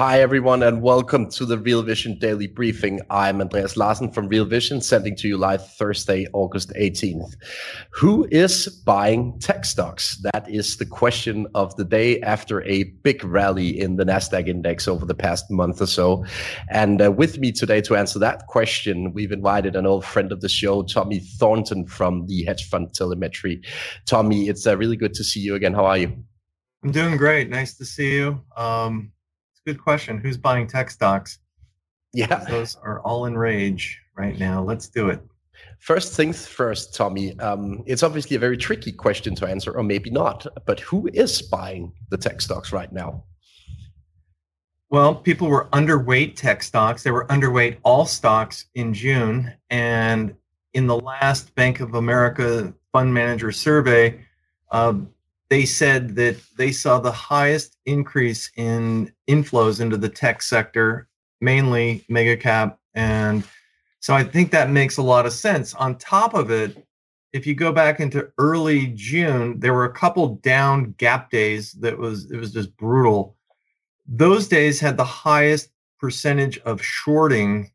Hi, everyone, and welcome to the Real Vision Daily Briefing. I'm Andreas Larsen from Real Vision, sending to you live Thursday, August 18th. Who is buying tech stocks? That is the question of the day after a big rally in the NASDAQ index over the past month or so. And uh, with me today to answer that question, we've invited an old friend of the show, Tommy Thornton from the hedge fund Telemetry. Tommy, it's uh, really good to see you again. How are you? I'm doing great. Nice to see you. Um, good question. Who's buying tech stocks? Yeah. Those are all in rage right now. Let's do it. First things first, Tommy. Um, it's obviously a very tricky question to answer, or maybe not, but who is buying the tech stocks right now? Well, people were underweight tech stocks. They were underweight all stocks in June. And in the last Bank of America fund manager survey, uh, they said that they saw the highest increase in inflows into the tech sector, mainly mega cap. And so I think that makes a lot of sense. On top of it, if you go back into early June, there were a couple down gap days that was it was just brutal. Those days had the highest percentage of shorting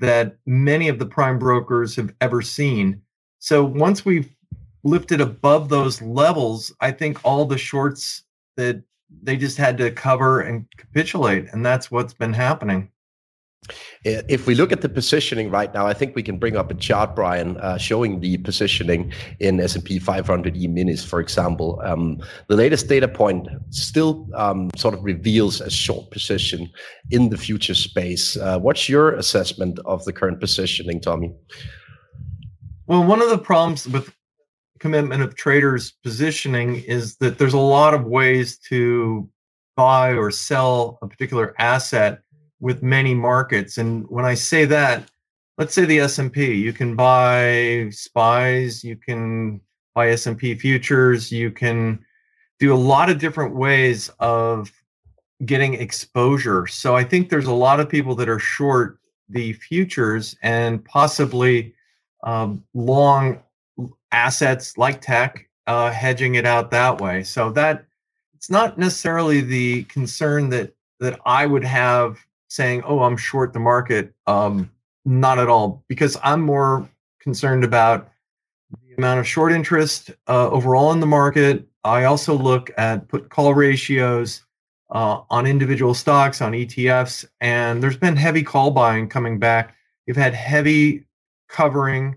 that many of the prime brokers have ever seen. So once we've lifted above those levels, I think all the shorts that they just had to cover and capitulate, and that's what's been happening. If we look at the positioning right now, I think we can bring up a chart, Brian, uh, showing the positioning in S&P 500 E-minis, for example. Um, the latest data point still um, sort of reveals a short position in the future space. Uh, what's your assessment of the current positioning, Tommy? Well, one of the problems with commitment of traders positioning is that there's a lot of ways to buy or sell a particular asset with many markets. And when i say that let's say the s&p you can buy spies you can buy s&p futures you can do a lot of different ways of getting exposure. So i think there's a lot of people that are short the futures and possibly um, long assets like tech, uh, hedging it out that way. So that it's not necessarily the concern that that I would have saying, "Oh, I'm short the market." Um, not at all, because I'm more concerned about the amount of short interest uh, overall in the market. I also look at put call ratios uh, on individual stocks, on ETFs, and there's been heavy call buying coming back. You've had heavy covering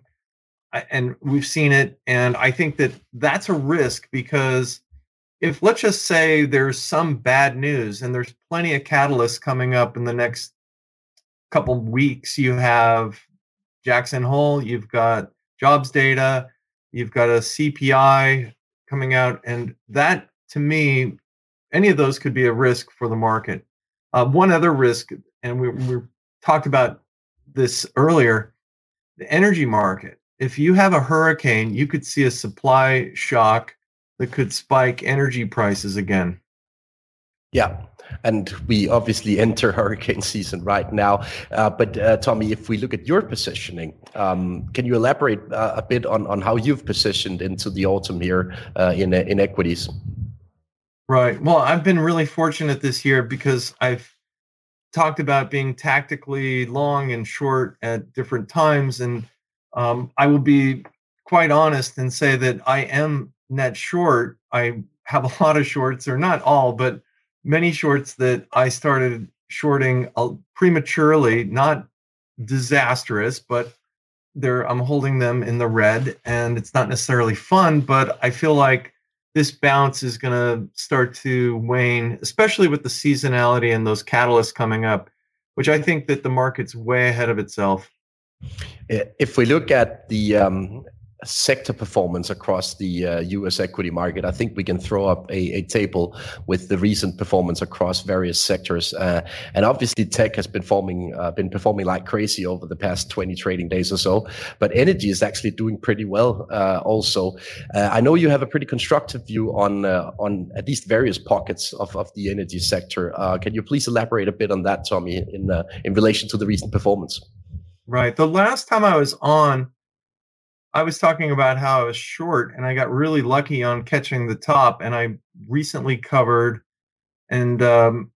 and we've seen it and i think that that's a risk because if let's just say there's some bad news and there's plenty of catalysts coming up in the next couple weeks you have jackson hole you've got jobs data you've got a cpi coming out and that to me any of those could be a risk for the market. Uh, one other risk and we, we talked about this earlier the energy market if you have a hurricane, you could see a supply shock that could spike energy prices again. Yeah. And we obviously enter hurricane season right now. Uh, but uh, Tommy, if we look at your positioning, um, can you elaborate uh, a bit on, on how you've positioned into the autumn here uh, in in equities? Right. Well, I've been really fortunate this year because I've talked about being tactically long and short at different times. And um, I will be quite honest and say that I am net short. I have a lot of shorts, or not all, but many shorts that I started shorting prematurely, not disastrous, but I'm holding them in the red and it's not necessarily fun, but I feel like this bounce is going to start to wane, especially with the seasonality and those catalysts coming up, which I think that the market's way ahead of itself. If we look at the um, sector performance across the uh, US equity market, I think we can throw up a, a table with the recent performance across various sectors. Uh, and obviously, tech has been forming, uh, been performing like crazy over the past 20 trading days or so. But energy is actually doing pretty well uh, also. Uh, I know you have a pretty constructive view on uh, on at least various pockets of, of the energy sector. can you please elaborate a bit on that, Tommy, in in relation to the recent performance? Right. The last time I was on, I was talking about how I was short and I got really lucky on catching the top. And I recently covered and um,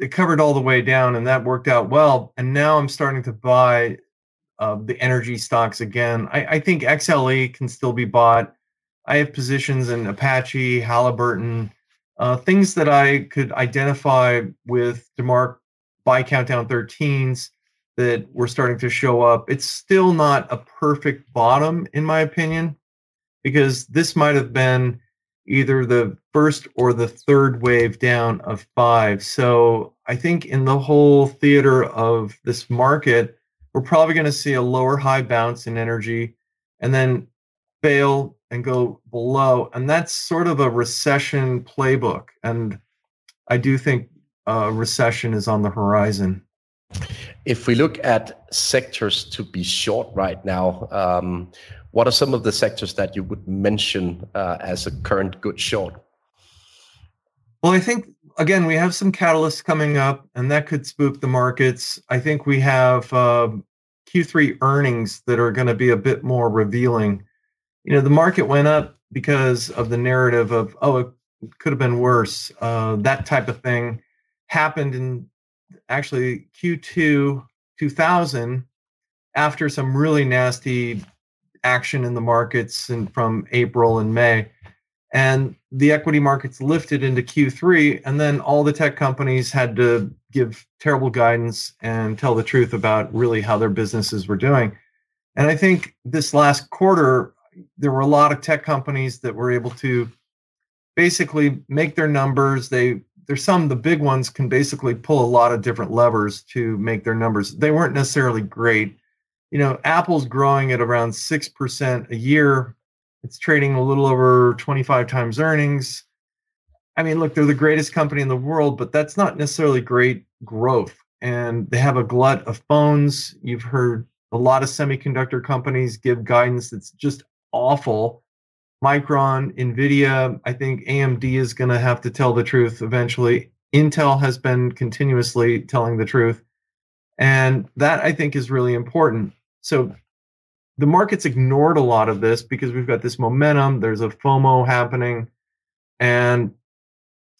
it covered all the way down and that worked out well. And now I'm starting to buy uh, the energy stocks again. I, I think XLE can still be bought. I have positions in Apache, Halliburton, uh, things that I could identify with DeMark buy countdown 13s that were starting to show up. It's still not a perfect bottom, in my opinion, because this might have been either the first or the third wave down of five. So I think in the whole theater of this market, we're probably going to see a lower high bounce in energy and then fail and go below. And that's sort of a recession playbook. And I do think a recession is on the horizon. If we look at sectors to be short right now, um, what are some of the sectors that you would mention uh, as a current good short? Well, I think again we have some catalysts coming up, and that could spook the markets. I think we have uh, Q3 earnings that are going to be a bit more revealing. You know, the market went up because of the narrative of oh, it could have been worse. Uh, that type of thing happened in actually Q2 2000 after some really nasty action in the markets and from April and May. And the equity markets lifted into Q3, and then all the tech companies had to give terrible guidance and tell the truth about really how their businesses were doing. And I think this last quarter, there were a lot of tech companies that were able to basically make their numbers. They there's some the big ones can basically pull a lot of different levers to make their numbers. They weren't necessarily great. You know, Apple's growing at around 6% a year. It's trading a little over 25 times earnings. I mean, look, they're the greatest company in the world, but that's not necessarily great growth. And they have a glut of phones. You've heard a lot of semiconductor companies give guidance that's just awful Micron, Nvidia, I think AMD is going to have to tell the truth eventually. Intel has been continuously telling the truth. And that I think is really important. So the market's ignored a lot of this because we've got this momentum, there's a FOMO happening. And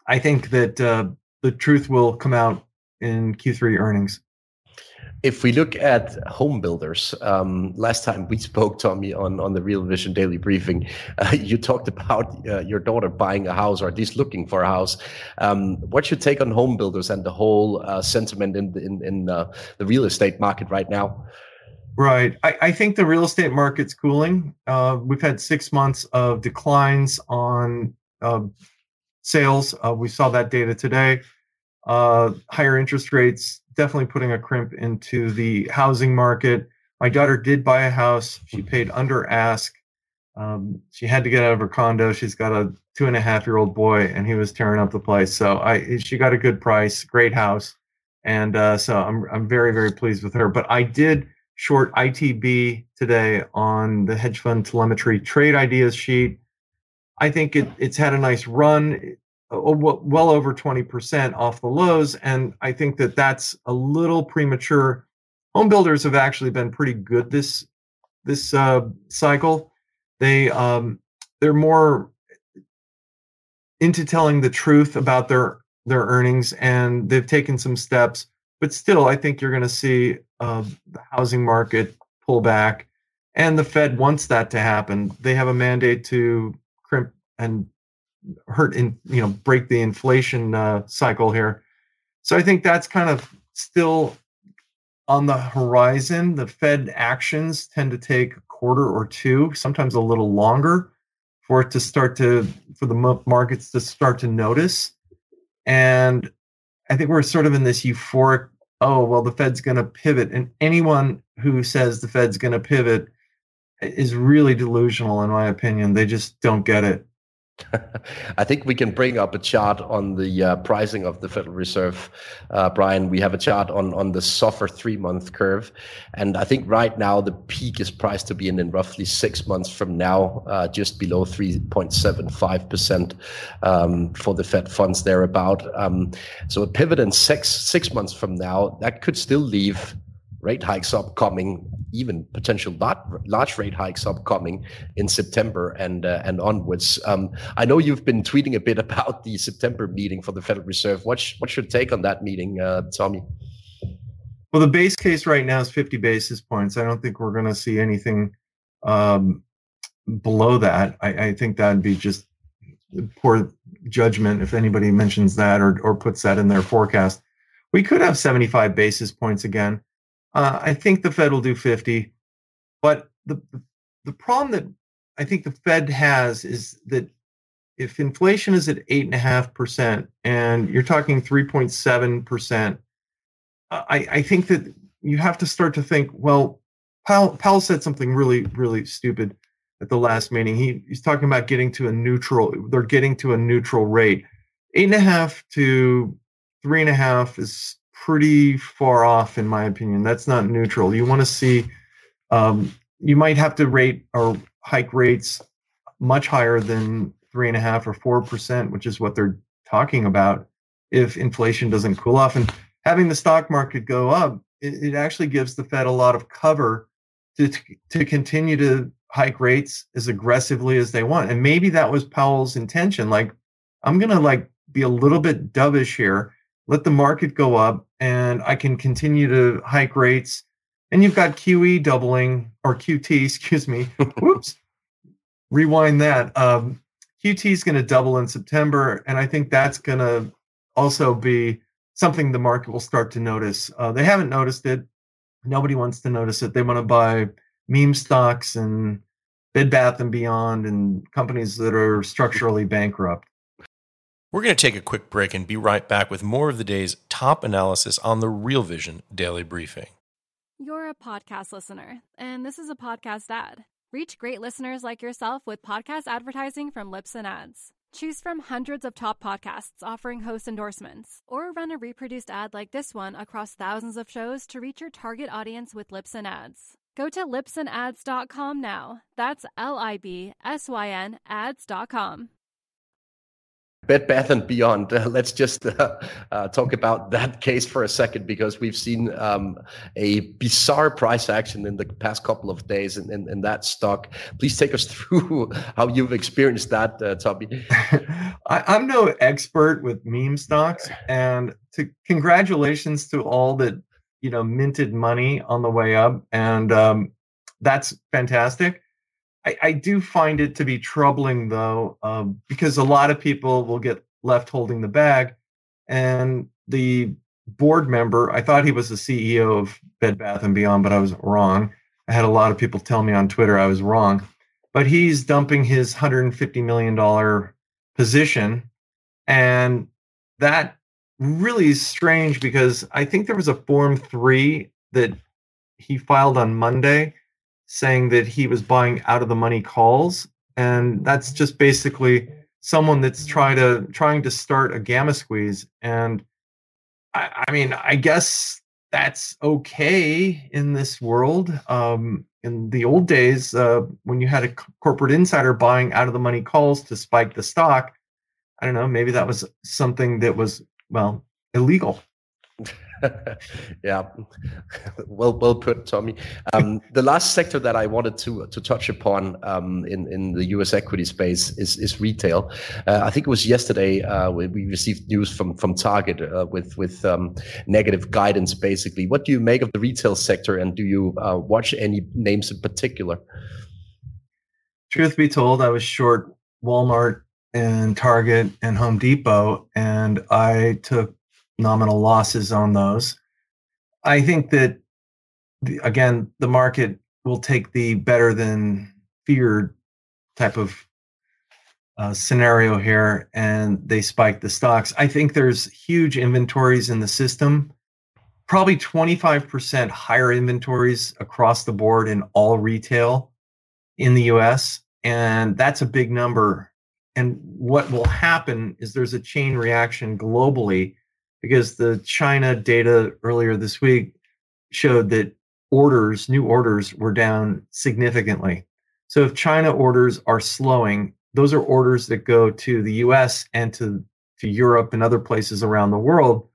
I think that uh, the truth will come out in Q3 earnings. If we look at home builders, um, last time we spoke, Tommy, on, on the Real Vision Daily Briefing, uh, you talked about uh, your daughter buying a house or at least looking for a house. Um, what's your take on home builders and the whole uh, sentiment in, in, in uh, the real estate market right now? Right. I, I think the real estate market's cooling. Uh, we've had six months of declines on uh, sales. we saw that data today. higher interest rates definitely putting a crimp into the housing market. My daughter did buy a house. She paid under ask. Um, she had to get out of her condo. She's got a two and a half year old boy, and he was tearing up the place. So I, she got a good price, great house, and uh, so I'm I'm very very pleased with her. But I did short ITB today on the hedge fund telemetry trade ideas sheet. I think it, it's had a nice run well over 20% off the lows. And I think that that's a little premature. Home builders have actually been pretty good this this uh, cycle. They um, they're more into telling the truth about their their earnings, and they've taken some steps. But still, I think you're going to see uh, the housing market pull back, and the Fed wants that to happen. They have a mandate to crimp and hurt in you know break the inflation uh, cycle here. So I think that's kind of still on the horizon. The Fed actions tend to take a quarter or two, sometimes a little longer, for it to start to for the markets to start to notice. And I think we're sort of in this euphoric. Oh well, the Fed's going to pivot, and anyone who says the Fed's going to pivot is really delusional, in my opinion. They just don't get it. I think we can bring up a chart on the uh, pricing of the Federal Reserve, uh, Brian. We have a chart on on the SOFR three month curve, and I think right now the peak is priced to be in in roughly six months from now, uh, just below three point seven five percent um, for the Fed funds thereabout. Um, so a pivot in six six months from now that could still leave rate hikes upcoming, even potential large rate hikes upcoming in September and uh, and onwards. Um, I know you've been tweeting a bit about the September meeting for the Federal Reserve. What's what's your take on that meeting, uh, Tommy? Well, the base case right now is 50 basis points. I don't think we're going to see anything um, below that. I, I think that'd be just poor judgment if anybody mentions that or or puts that in their forecast. We could have 75 basis points again. Uh, I think the Fed will do 50, but the the problem that I think the Fed has is that if inflation is at eight and a half percent and you're talking 3.7 percent, I, I think that you have to start to think. Well, Powell, Powell said something really really stupid at the last meeting. He he's talking about getting to a neutral. They're getting to a neutral rate. Eight and a half to three and a half is pretty far off, in my opinion. That's not neutral. You want to see, um, you might have to rate or hike rates much higher than three and a half or four percent, which is what they're talking about if inflation doesn't cool off. And having the stock market go up, it, it actually gives the Fed a lot of cover to, to continue to hike rates as aggressively as they want. And maybe that was Powell's intention. Like, I'm gonna like be a little bit dovish here let the market go up and I can continue to hike rates. And you've got QE doubling or QT, excuse me. Whoops. Rewind that. Um, QT is going to double in September. And I think that's going to also be something the market will start to notice. Uh, they haven't noticed it. Nobody wants to notice it. They want to buy meme stocks and Bed Bath and Beyond and companies that are structurally bankrupt. We're going to take a quick break and be right back with more of the day's top analysis on the Real Vision Daily Briefing. You're a podcast listener, and this is a podcast ad. Reach great listeners like yourself with podcast advertising from Libsyn Ads. Choose from hundreds of top podcasts offering host endorsements, or run a reproduced ad like this one across thousands of shows to reach your target audience with Libsyn Ads. Go to libsynads.com now. That's L I B S Y N ads.com. Bed Bath and Beyond. Uh, let's just uh, uh, talk about that case for a second because we've seen um, a bizarre price action in the past couple of days in, in, in that stock. Please take us through how you've experienced that, uh, Tommy. I, am no expert with meme stocks, and to congratulations to all that you know minted money on the way up, and um, that's fantastic. I, I do find it to be troubling though, um, because a lot of people will get left holding the bag, and the board member. I thought he was the CEO of Bed Bath and Beyond, but I was wrong. I had a lot of people tell me on Twitter I was wrong, but he's dumping his 150 million dollar position, and that really is strange because I think there was a Form Three that he filed on Monday saying that he was buying out of the money calls and that's just basically someone that's trying to trying to start a gamma squeeze and i, I mean i guess that's okay in this world. Um, in the old days uh, when you had a corporate insider buying out of the money calls to spike the stock i don't know maybe that was something that was well illegal yeah, well, well put, Tommy. Um, the last sector that I wanted to to touch upon um, in in the U.S. equity space is is retail. Uh, I think it was yesterday uh, we, received news from from Target uh, with with um, negative guidance. Basically, what do you make of the retail sector, and do you uh, watch any names in particular? Truth be told, I was short Walmart and Target and Home Depot, and I took nominal losses on those. I think that the, again, the market will take the better than feared type of uh, scenario here, and they spike the stocks. I think there's huge inventories in the system, probably 25% higher inventories across the board in all retail in the US. And that's a big number. And what will happen is there's a chain reaction globally because the China data earlier this week showed that orders, new orders, were down significantly. So if China orders are slowing, those are orders that go to the US and to, to Europe and other places around the world.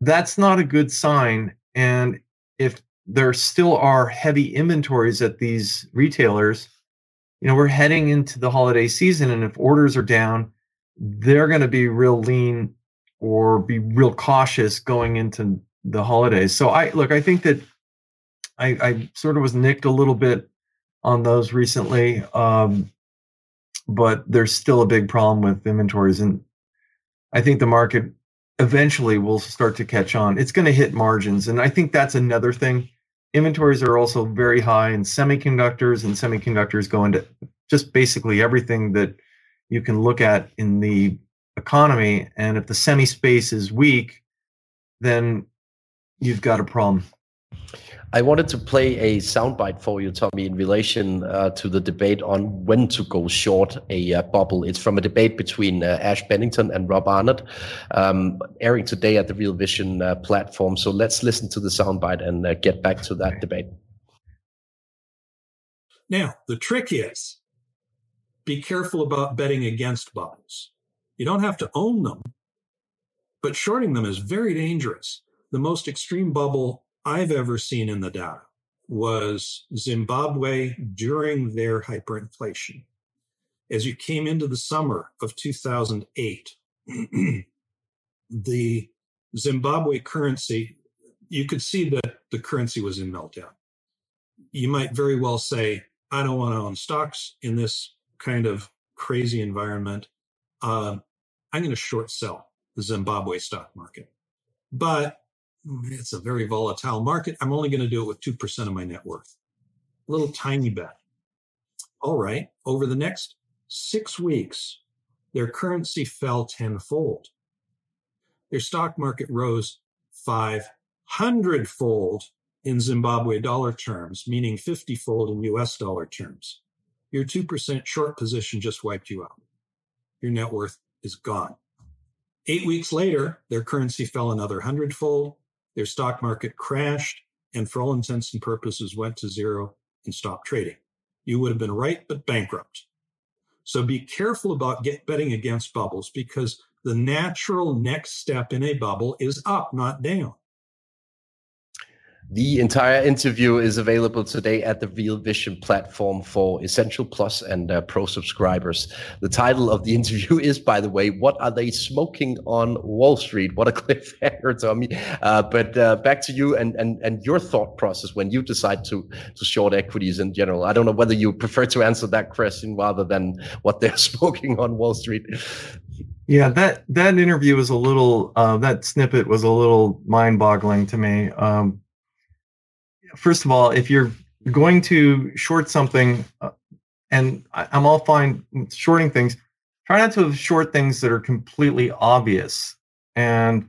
That's not a good sign. And if there still are heavy inventories at these retailers, you know, we're heading into the holiday season, and if orders are down, they're going to be real lean or be real cautious going into the holidays. So I look, I think that I, I sort of was nicked a little bit on those recently, um, but there's still a big problem with inventories, and I think the market eventually will start to catch on. It's going to hit margins, and I think that's another thing. Inventories are also very high in semiconductors, and semiconductors go into just basically everything that you can look at in the economy. And if the semi space is weak, then you've got a problem. I wanted to play a soundbite for you, Tommy, in relation uh, to the debate on when to go short a uh, bubble. It's from a debate between uh, Ash Bennington and Rob Arnott, um, airing today at the Real Vision uh, platform. So let's listen to the soundbite and uh, get back to that debate. Now, the trick is be careful about betting against bubbles. You don't have to own them, but shorting them is very dangerous. The most extreme bubble I've ever seen in the data was Zimbabwe during their hyperinflation. As you came into the summer of 2008, the Zimbabwe currency, you could see that the currency was in meltdown. You might very well say, I don't want to own stocks in this kind of crazy environment. Uh, I'm going to short sell the Zimbabwe stock market. But it's a very volatile market. I'm only going to do it with 2% of my net worth. A little tiny bet. All right. Over the next six weeks, their currency fell tenfold. Their stock market rose 500 fold in Zimbabwe dollar terms, meaning 50 fold in US dollar terms. Your 2% short position just wiped you out. Your net worth is gone. Eight weeks later, their currency fell another hundredfold, their stock market crashed, and for all intents and purposes went to zero and stopped trading. You would have been right, but bankrupt. So be careful about get, betting against bubbles because the natural next step in a bubble is up, not down. The entire interview is available today at the Real Vision platform for Essential Plus and uh, Pro subscribers. The title of the interview is, by the way, What Are They Smoking on Wall Street? What a cliffhanger, Tommy. Uh, but uh, back to you and, and, and your thought process when you decide to, to short equities in general. I don't know whether you prefer to answer that question rather than what they're smoking on Wall Street. Yeah, that that interview was a little uh, that snippet was a little mind-boggling to me. Um, first of all, if you're going to short something, uh, and I, am all fine shorting things, try not to short things that are completely obvious. And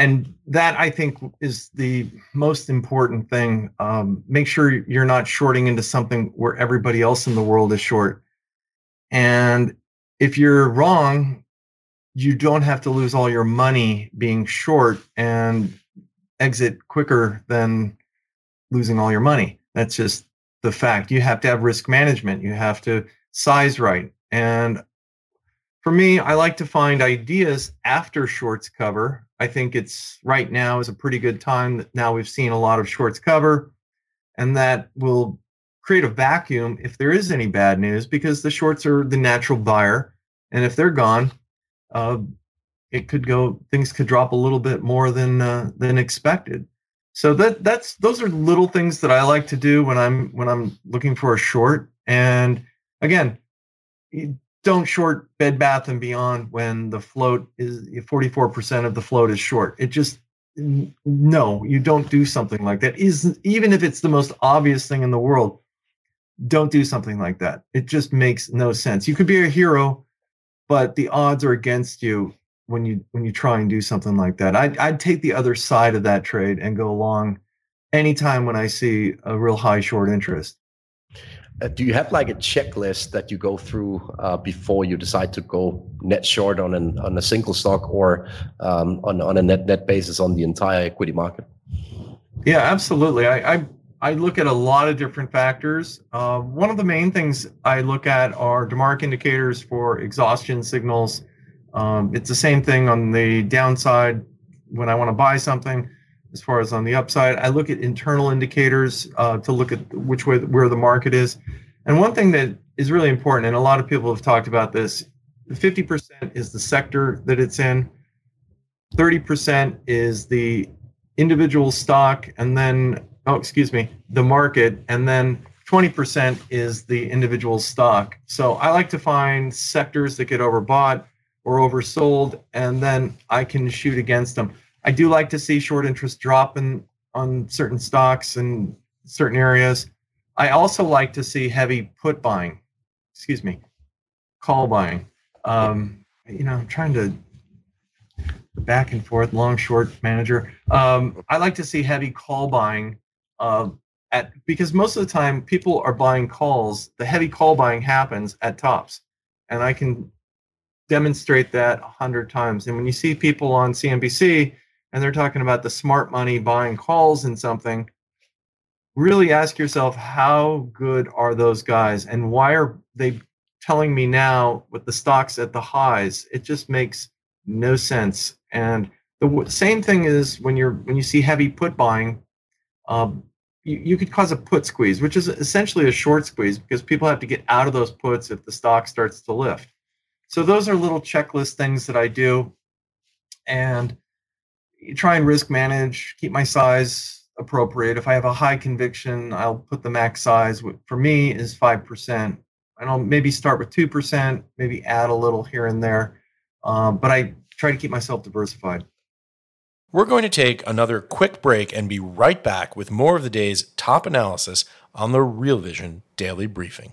and that I think is the most important thing. Um, make sure you're not shorting into something where everybody else in the world is short. And if you're wrong, you don't have to lose all your money being short and exit quicker than losing all your money. That's just the fact. You have to have risk management. You have to size right. And for me, I like to find ideas after shorts cover. I think it's right now is a pretty good time. Now we've seen a lot of shorts cover, and that will create a vacuum if there is any bad news because the shorts are the natural buyer, and if they're gone, uh, it could go things could drop a little bit more than uh, than expected. So that that's those are little things that I like to do when I'm when I'm looking for a short. And again, don't short Bed Bath and Beyond when the float is 44% of the float is short. It just no, you don't do something like that. Is even if it's the most obvious thing in the world, don't do something like that. It just makes no sense. You could be a hero, but the odds are against you when you when you try and do something like that. I'd, I'd take the other side of that trade and go along anytime when I see a real high short interest. Uh, do you have like a checklist that you go through uh, before you decide to go net short on an on a single stock or um, on on a net net basis on the entire equity market? Yeah, absolutely. I, I I look at a lot of different factors. Uh, one of the main things I look at are DeMark indicators for exhaustion signals. Um, it's the same thing on the downside when I want to buy something. As far as on the upside, I look at internal indicators uh, to look at which way where the market is. And one thing that is really important, and a lot of people have talked about this, 50% is the sector that it's in, 30% is the individual stock, and then oh, excuse me, the market, and then 20% is the individual stock. So I like to find sectors that get overbought or oversold, and then I can shoot against them. I do like to see short interest drop in, on certain stocks and certain areas. I also like to see heavy put buying, excuse me, call buying. Um, you know, I'm trying to back and forth, long short manager. Um, I like to see heavy call buying uh, at because most of the time people are buying calls. The heavy call buying happens at tops, and I can demonstrate that a hundred times. And when you see people on CNBC and they're talking about the smart money buying calls and something, really ask yourself how good are those guys and why are they telling me now with the stocks at the highs? It just makes no sense. And the same thing is when you're when you see heavy put buying um, you, you could cause a put squeeze, which is essentially a short squeeze because people have to get out of those puts if the stock starts to lift. So those are little checklist things that I do, and try and risk manage, keep my size appropriate. If I have a high conviction, I'll put the max size. For me, is five percent. And I'll maybe start with two percent, maybe add a little here and there, um, but I try to keep myself diversified. We're going to take another quick break and be right back with more of the day's top analysis on the Real Vision Daily Briefing.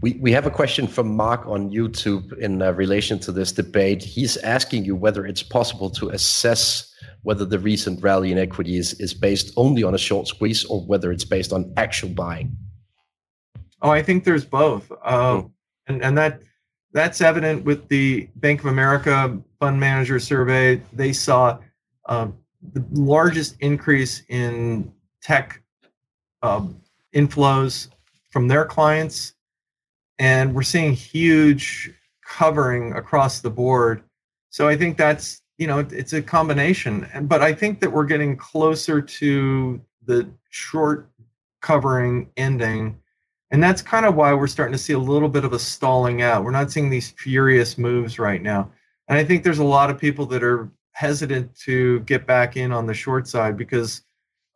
We, we have a question from Mark on YouTube in uh, relation to this debate. He's asking you whether it's possible to assess whether the recent rally in equities is based only on a short squeeze or whether it's based on actual buying. Oh, I think there's both, uh, and and that that's evident with the Bank of America fund manager survey. They saw uh, the largest increase in tech uh, inflows from their clients and we're seeing huge covering across the board. So I think that's you know it's a combination, but I think that we're getting closer to the short covering ending. And that's kind of why we're starting to see a little bit of a stalling out. We're not seeing these furious moves right now. And I think there's a lot of people that are hesitant to get back in on the short side because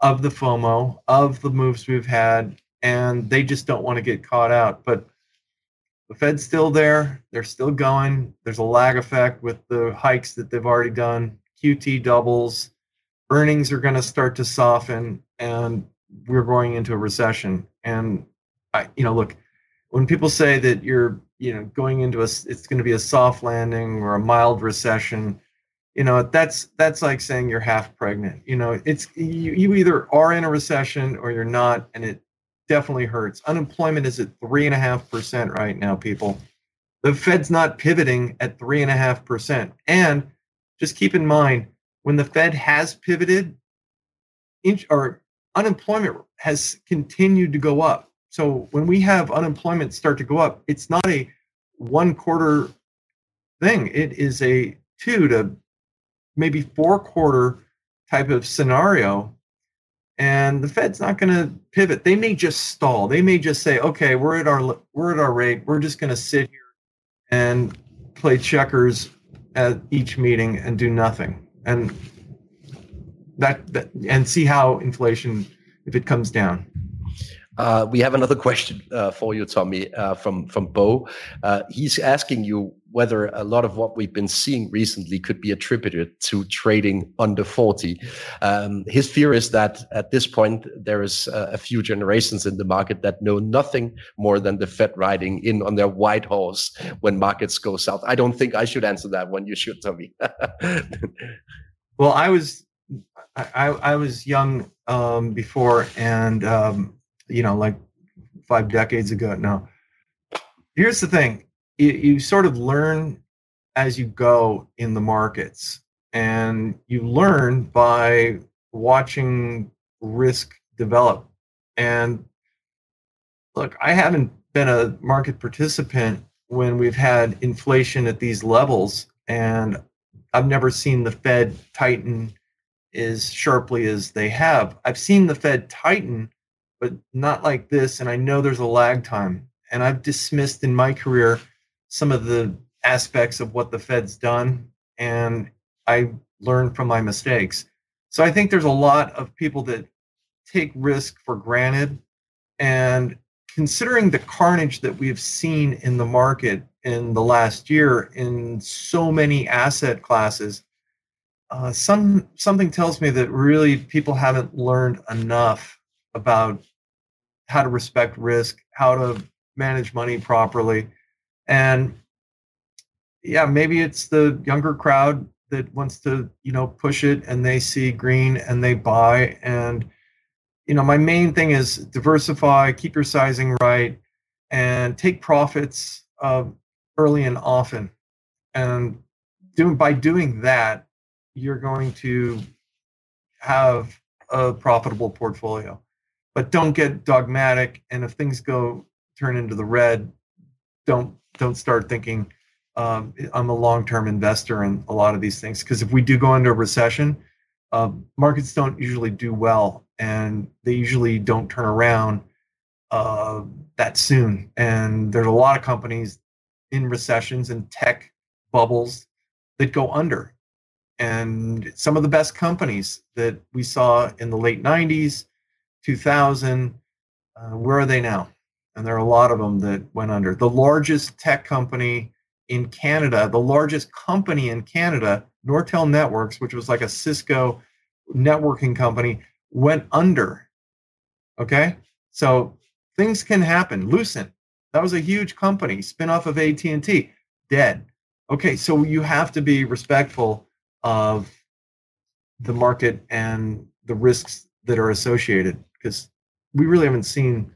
of the FOMO, of the moves we've had, and they just don't want to get caught out. But the Fed's still there. They're still going. There's a lag effect with the hikes that they've already done. QT doubles. Earnings are going to start to soften, and we're going into a recession. And I, you know, look, when people say that you're, you know, going into a, it's going to be a soft landing or a mild recession, you know, that's that's like saying you're half pregnant. You know, it's you, you either are in a recession or you're not, and it definitely hurts. Unemployment is at three and a half percent right now, people. The Fed's not pivoting at three and a half percent. And just keep in mind, when the Fed has pivoted, or unemployment has continued to go up. So when we have unemployment start to go up, it's not a one quarter thing. It is a two to maybe four quarter type of scenario. And the Fed's not going to pivot. They may just stall. They may just say, "Okay, we're at our we're at our rate. We're just going to sit here and play checkers at each meeting and do nothing." And that, that and see how inflation if it comes down. Uh, we have another question uh, for you, Tommy, uh, from from Bo. Uh, he's asking you whether a lot of what we've been seeing recently could be attributed to trading under 40. Um, his fear is that at this point there is a few generations in the market that know nothing more than the Fed riding in on their white horse when markets go south. I don't think I should answer that one. You should, Tommy. well, I was I, I was young um, before, and um, you know, like five decades ago now. Here's the thing: you, you sort of learn as you go in the markets, and you learn by watching risk develop. And look, I haven't been a market participant when we've had inflation at these levels, and I've never seen the Fed tighten as sharply as they have. I've seen the Fed tighten, but not like this. And I know there's a lag time. And I've dismissed in my career some of the aspects of what the Fed's done. And I learned from my mistakes. So I think there's a lot of people that take risk for granted. And considering the carnage that we have seen in the market in the last year in so many asset classes, uh, some something tells me that really people haven't learned enough about how to respect risk, how to manage money properly, and yeah, maybe it's the younger crowd that wants to you know push it and they see green and they buy and you know my main thing is diversify keep your sizing right and take profits uh, early and often and doing by doing that you're going to have a profitable portfolio. But don't get dogmatic. And if things go turn into the red, don't don't start thinking um, I'm a long-term investor in a lot of these things. Because if we do go into a recession, uh, markets don't usually do well, and they usually don't turn around uh, that soon. And there's a lot of companies in recessions and tech bubbles that go under and some of the best companies that we saw in the late 90s 2000 uh, where are they now and there are a lot of them that went under. The largest tech company in canada the largest company in canada nortel networks which was like a cisco networking company went under. Okay? So things can happen. Lucent that was a huge company spinoff of at&t dead. Okay so you have to be respectful of the market and the risks that are associated because we really haven't seen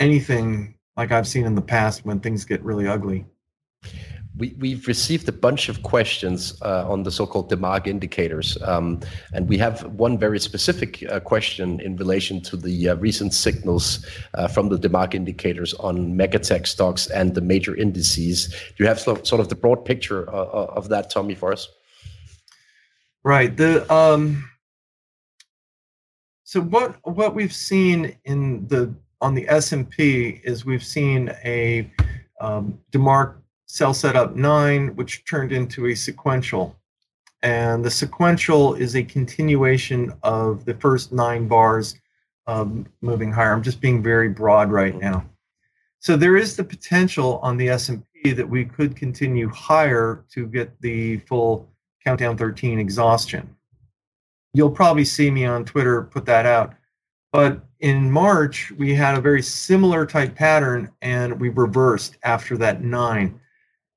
anything like I've seen in the past when things get really ugly. We, we've received a bunch of questions uh, on the so-called DeMark indicators, um, and we have one very specific uh, question in relation to the uh, recent signals uh, from the DeMark indicators on megatech stocks and the major indices. Do you have sort of the broad picture uh, uh, of that, Tommy, for us? Right. The um so what what we've seen in the on the S&P is we've seen a um, DeMark sell setup 9 which turned into a sequential and the sequential is a continuation of the first 9 bars um, moving higher. I'm just being very broad right now. So there is the potential on the S&P that we could continue higher to get the full Countdown 13 exhaustion. You'll probably see me on Twitter put that out. But in March, we had a very similar type pattern and we reversed after that nine.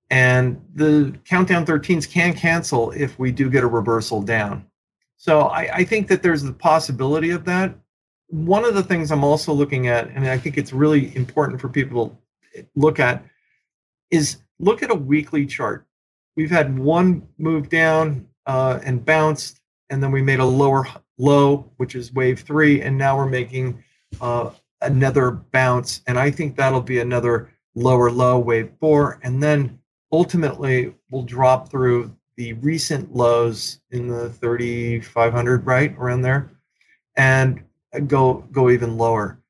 And the Countdown 13s can cancel if we do get a reversal down. So I, I think that there's the possibility of that. one of the things I'm also looking at, and I think it's really important for people to look at, is look at a weekly chart. We've had one move down uh, and bounced, and then we made a lower low, which is wave three, and now we're making uh, another bounce. And I think that'll be another lower low, wave four, and then ultimately we'll drop through the recent lows in the 3500 right around there and go go even lower.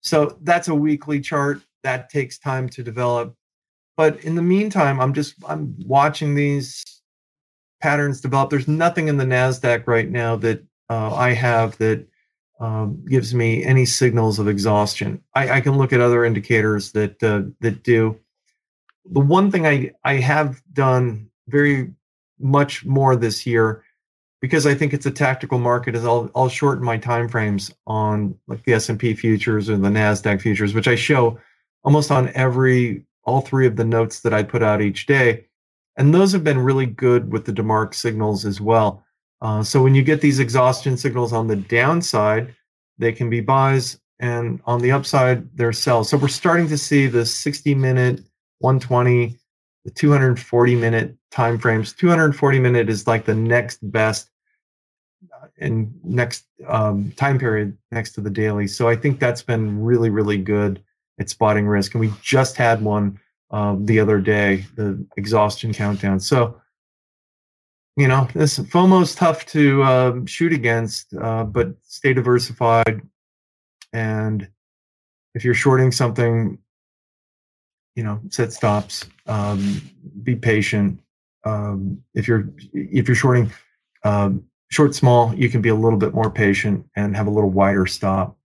So that's a weekly chart that takes time to develop. But in the meantime i'm just i'm watching these patterns develop. There's nothing in the nasdaq right now that uh, i have that um, gives me any signals of exhaustion I, I, can look at other indicators that uh, that do the one thing i i have done very much more this year because I think it's a tactical market. Is I'll I'll shorten my time frames on like the S and P futures or the Nasdaq futures, which I show almost on every all three of the notes that I put out each day, and those have been really good with the Demark signals as well. Uh, so when you get these exhaustion signals on the downside, they can be buys, and on the upside, they're sells. So we're starting to see the 60 minute, 120, the 240 minute time frames 240 minute is like the next best uh, and next um, time period next to the daily. So i think that's been really really good at spotting risk. And we just had one um, the other day the exhaustion countdown. So you know this fomo is tough to uh, shoot against uh, but stay diversified. And if you're shorting something you know set stops um, be patient. Um, if you're if you're shorting um, short small you can be a little bit more patient and have a little wider stop.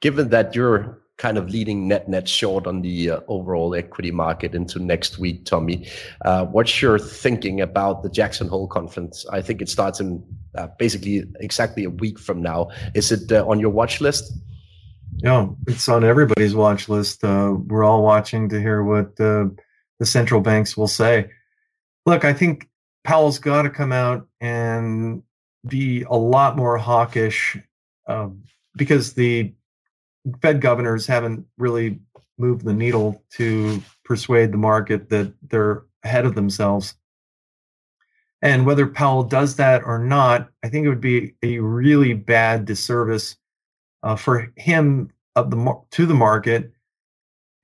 Given that you're kind of leading net net short on the uh, overall equity market into next week tommy uh, what's your thinking about the jackson hole conference i think it starts in uh, basically exactly a week from now is it uh, on your watch list yeah, it's on everybody's watch list. Uh, we're all watching to hear what uh, the central banks will say. Look, I think Powell's got to come out and be a lot more hawkish uh, because the Fed governors haven't really moved the needle to persuade the market that they're ahead of themselves. And whether Powell does that or not, I think it would be a really bad disservice uh, for him of the to the market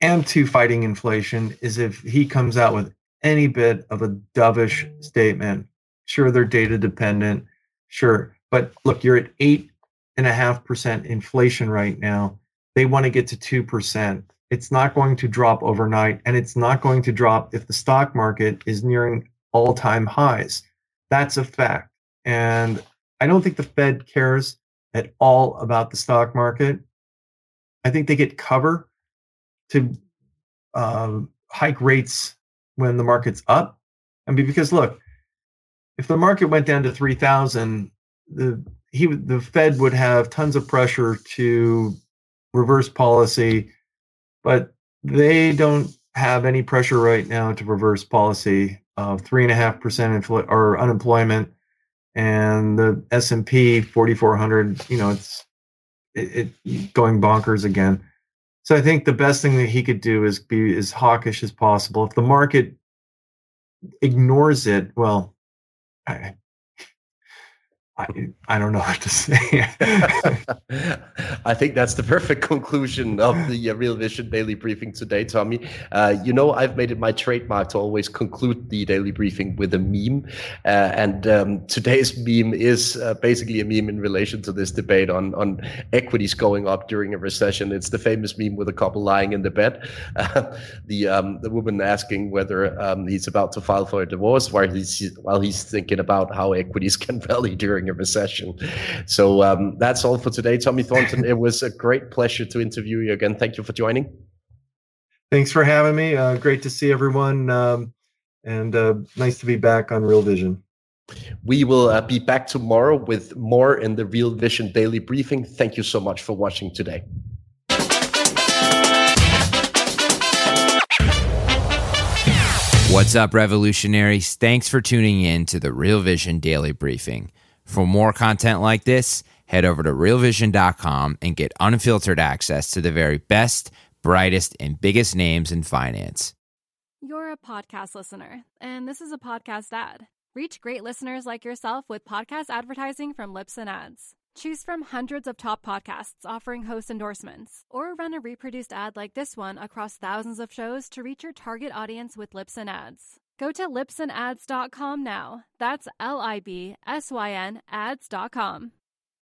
and to fighting inflation is if he comes out with any bit of a dovish statement. Sure, they're data dependent. Sure, but look, you're at eight and a half percent inflation right now. They want to get to two percent. It's not going to drop overnight, and it's not going to drop if the stock market is nearing all-time highs. That's a fact, and I don't think the Fed cares at all about the stock market. I think they get cover to uh, hike rates when the market's up. I mean, because look, if the market went down to three thousand, the he the Fed would have tons of pressure to reverse policy, but they don't have any pressure right now to reverse policy of three and a half percent or unemployment and the S&P 4400 you know it's it, it, going bonkers again. So i think the best thing that he could do is be as hawkish as possible. If the market ignores it well I, I, I don't know what to say. I think that's the perfect conclusion of the uh, Real Vision daily briefing today, Tommy. Uh, you know, I've made it my trademark to always conclude the daily briefing with a meme. Uh, and um, today's meme is uh, basically a meme in relation to this debate on, on equities going up during a recession. It's the famous meme with a couple lying in the bed. the, um, the woman asking whether um, he's about to file for a divorce while he's, while he's thinking about how equities can rally during a recession. So um, that's all for today, Tommy Thornton. it was a great pleasure to interview you again. Thank you for joining. Thanks for having me. Uh, great to see everyone, um, and uh, nice to be back on Real Vision. We will uh, be back tomorrow with more in the Real Vision Daily Briefing. Thank you so much for watching today. What's up, revolutionaries? Thanks for tuning in to the Real Vision Daily Briefing. For more content like this, head over to realvision.com and get unfiltered access to the very best, brightest, and biggest names in finance. You're a podcast listener, and this is a podcast ad. Reach great listeners like yourself with podcast advertising from Libsyn Ads. Choose from hundreds of top podcasts offering host endorsements, or run a reproduced ad like this one across thousands of shows to reach your target audience with Libsyn Ads. Go to libsynads.com now. That's L I B S Y N ads.com.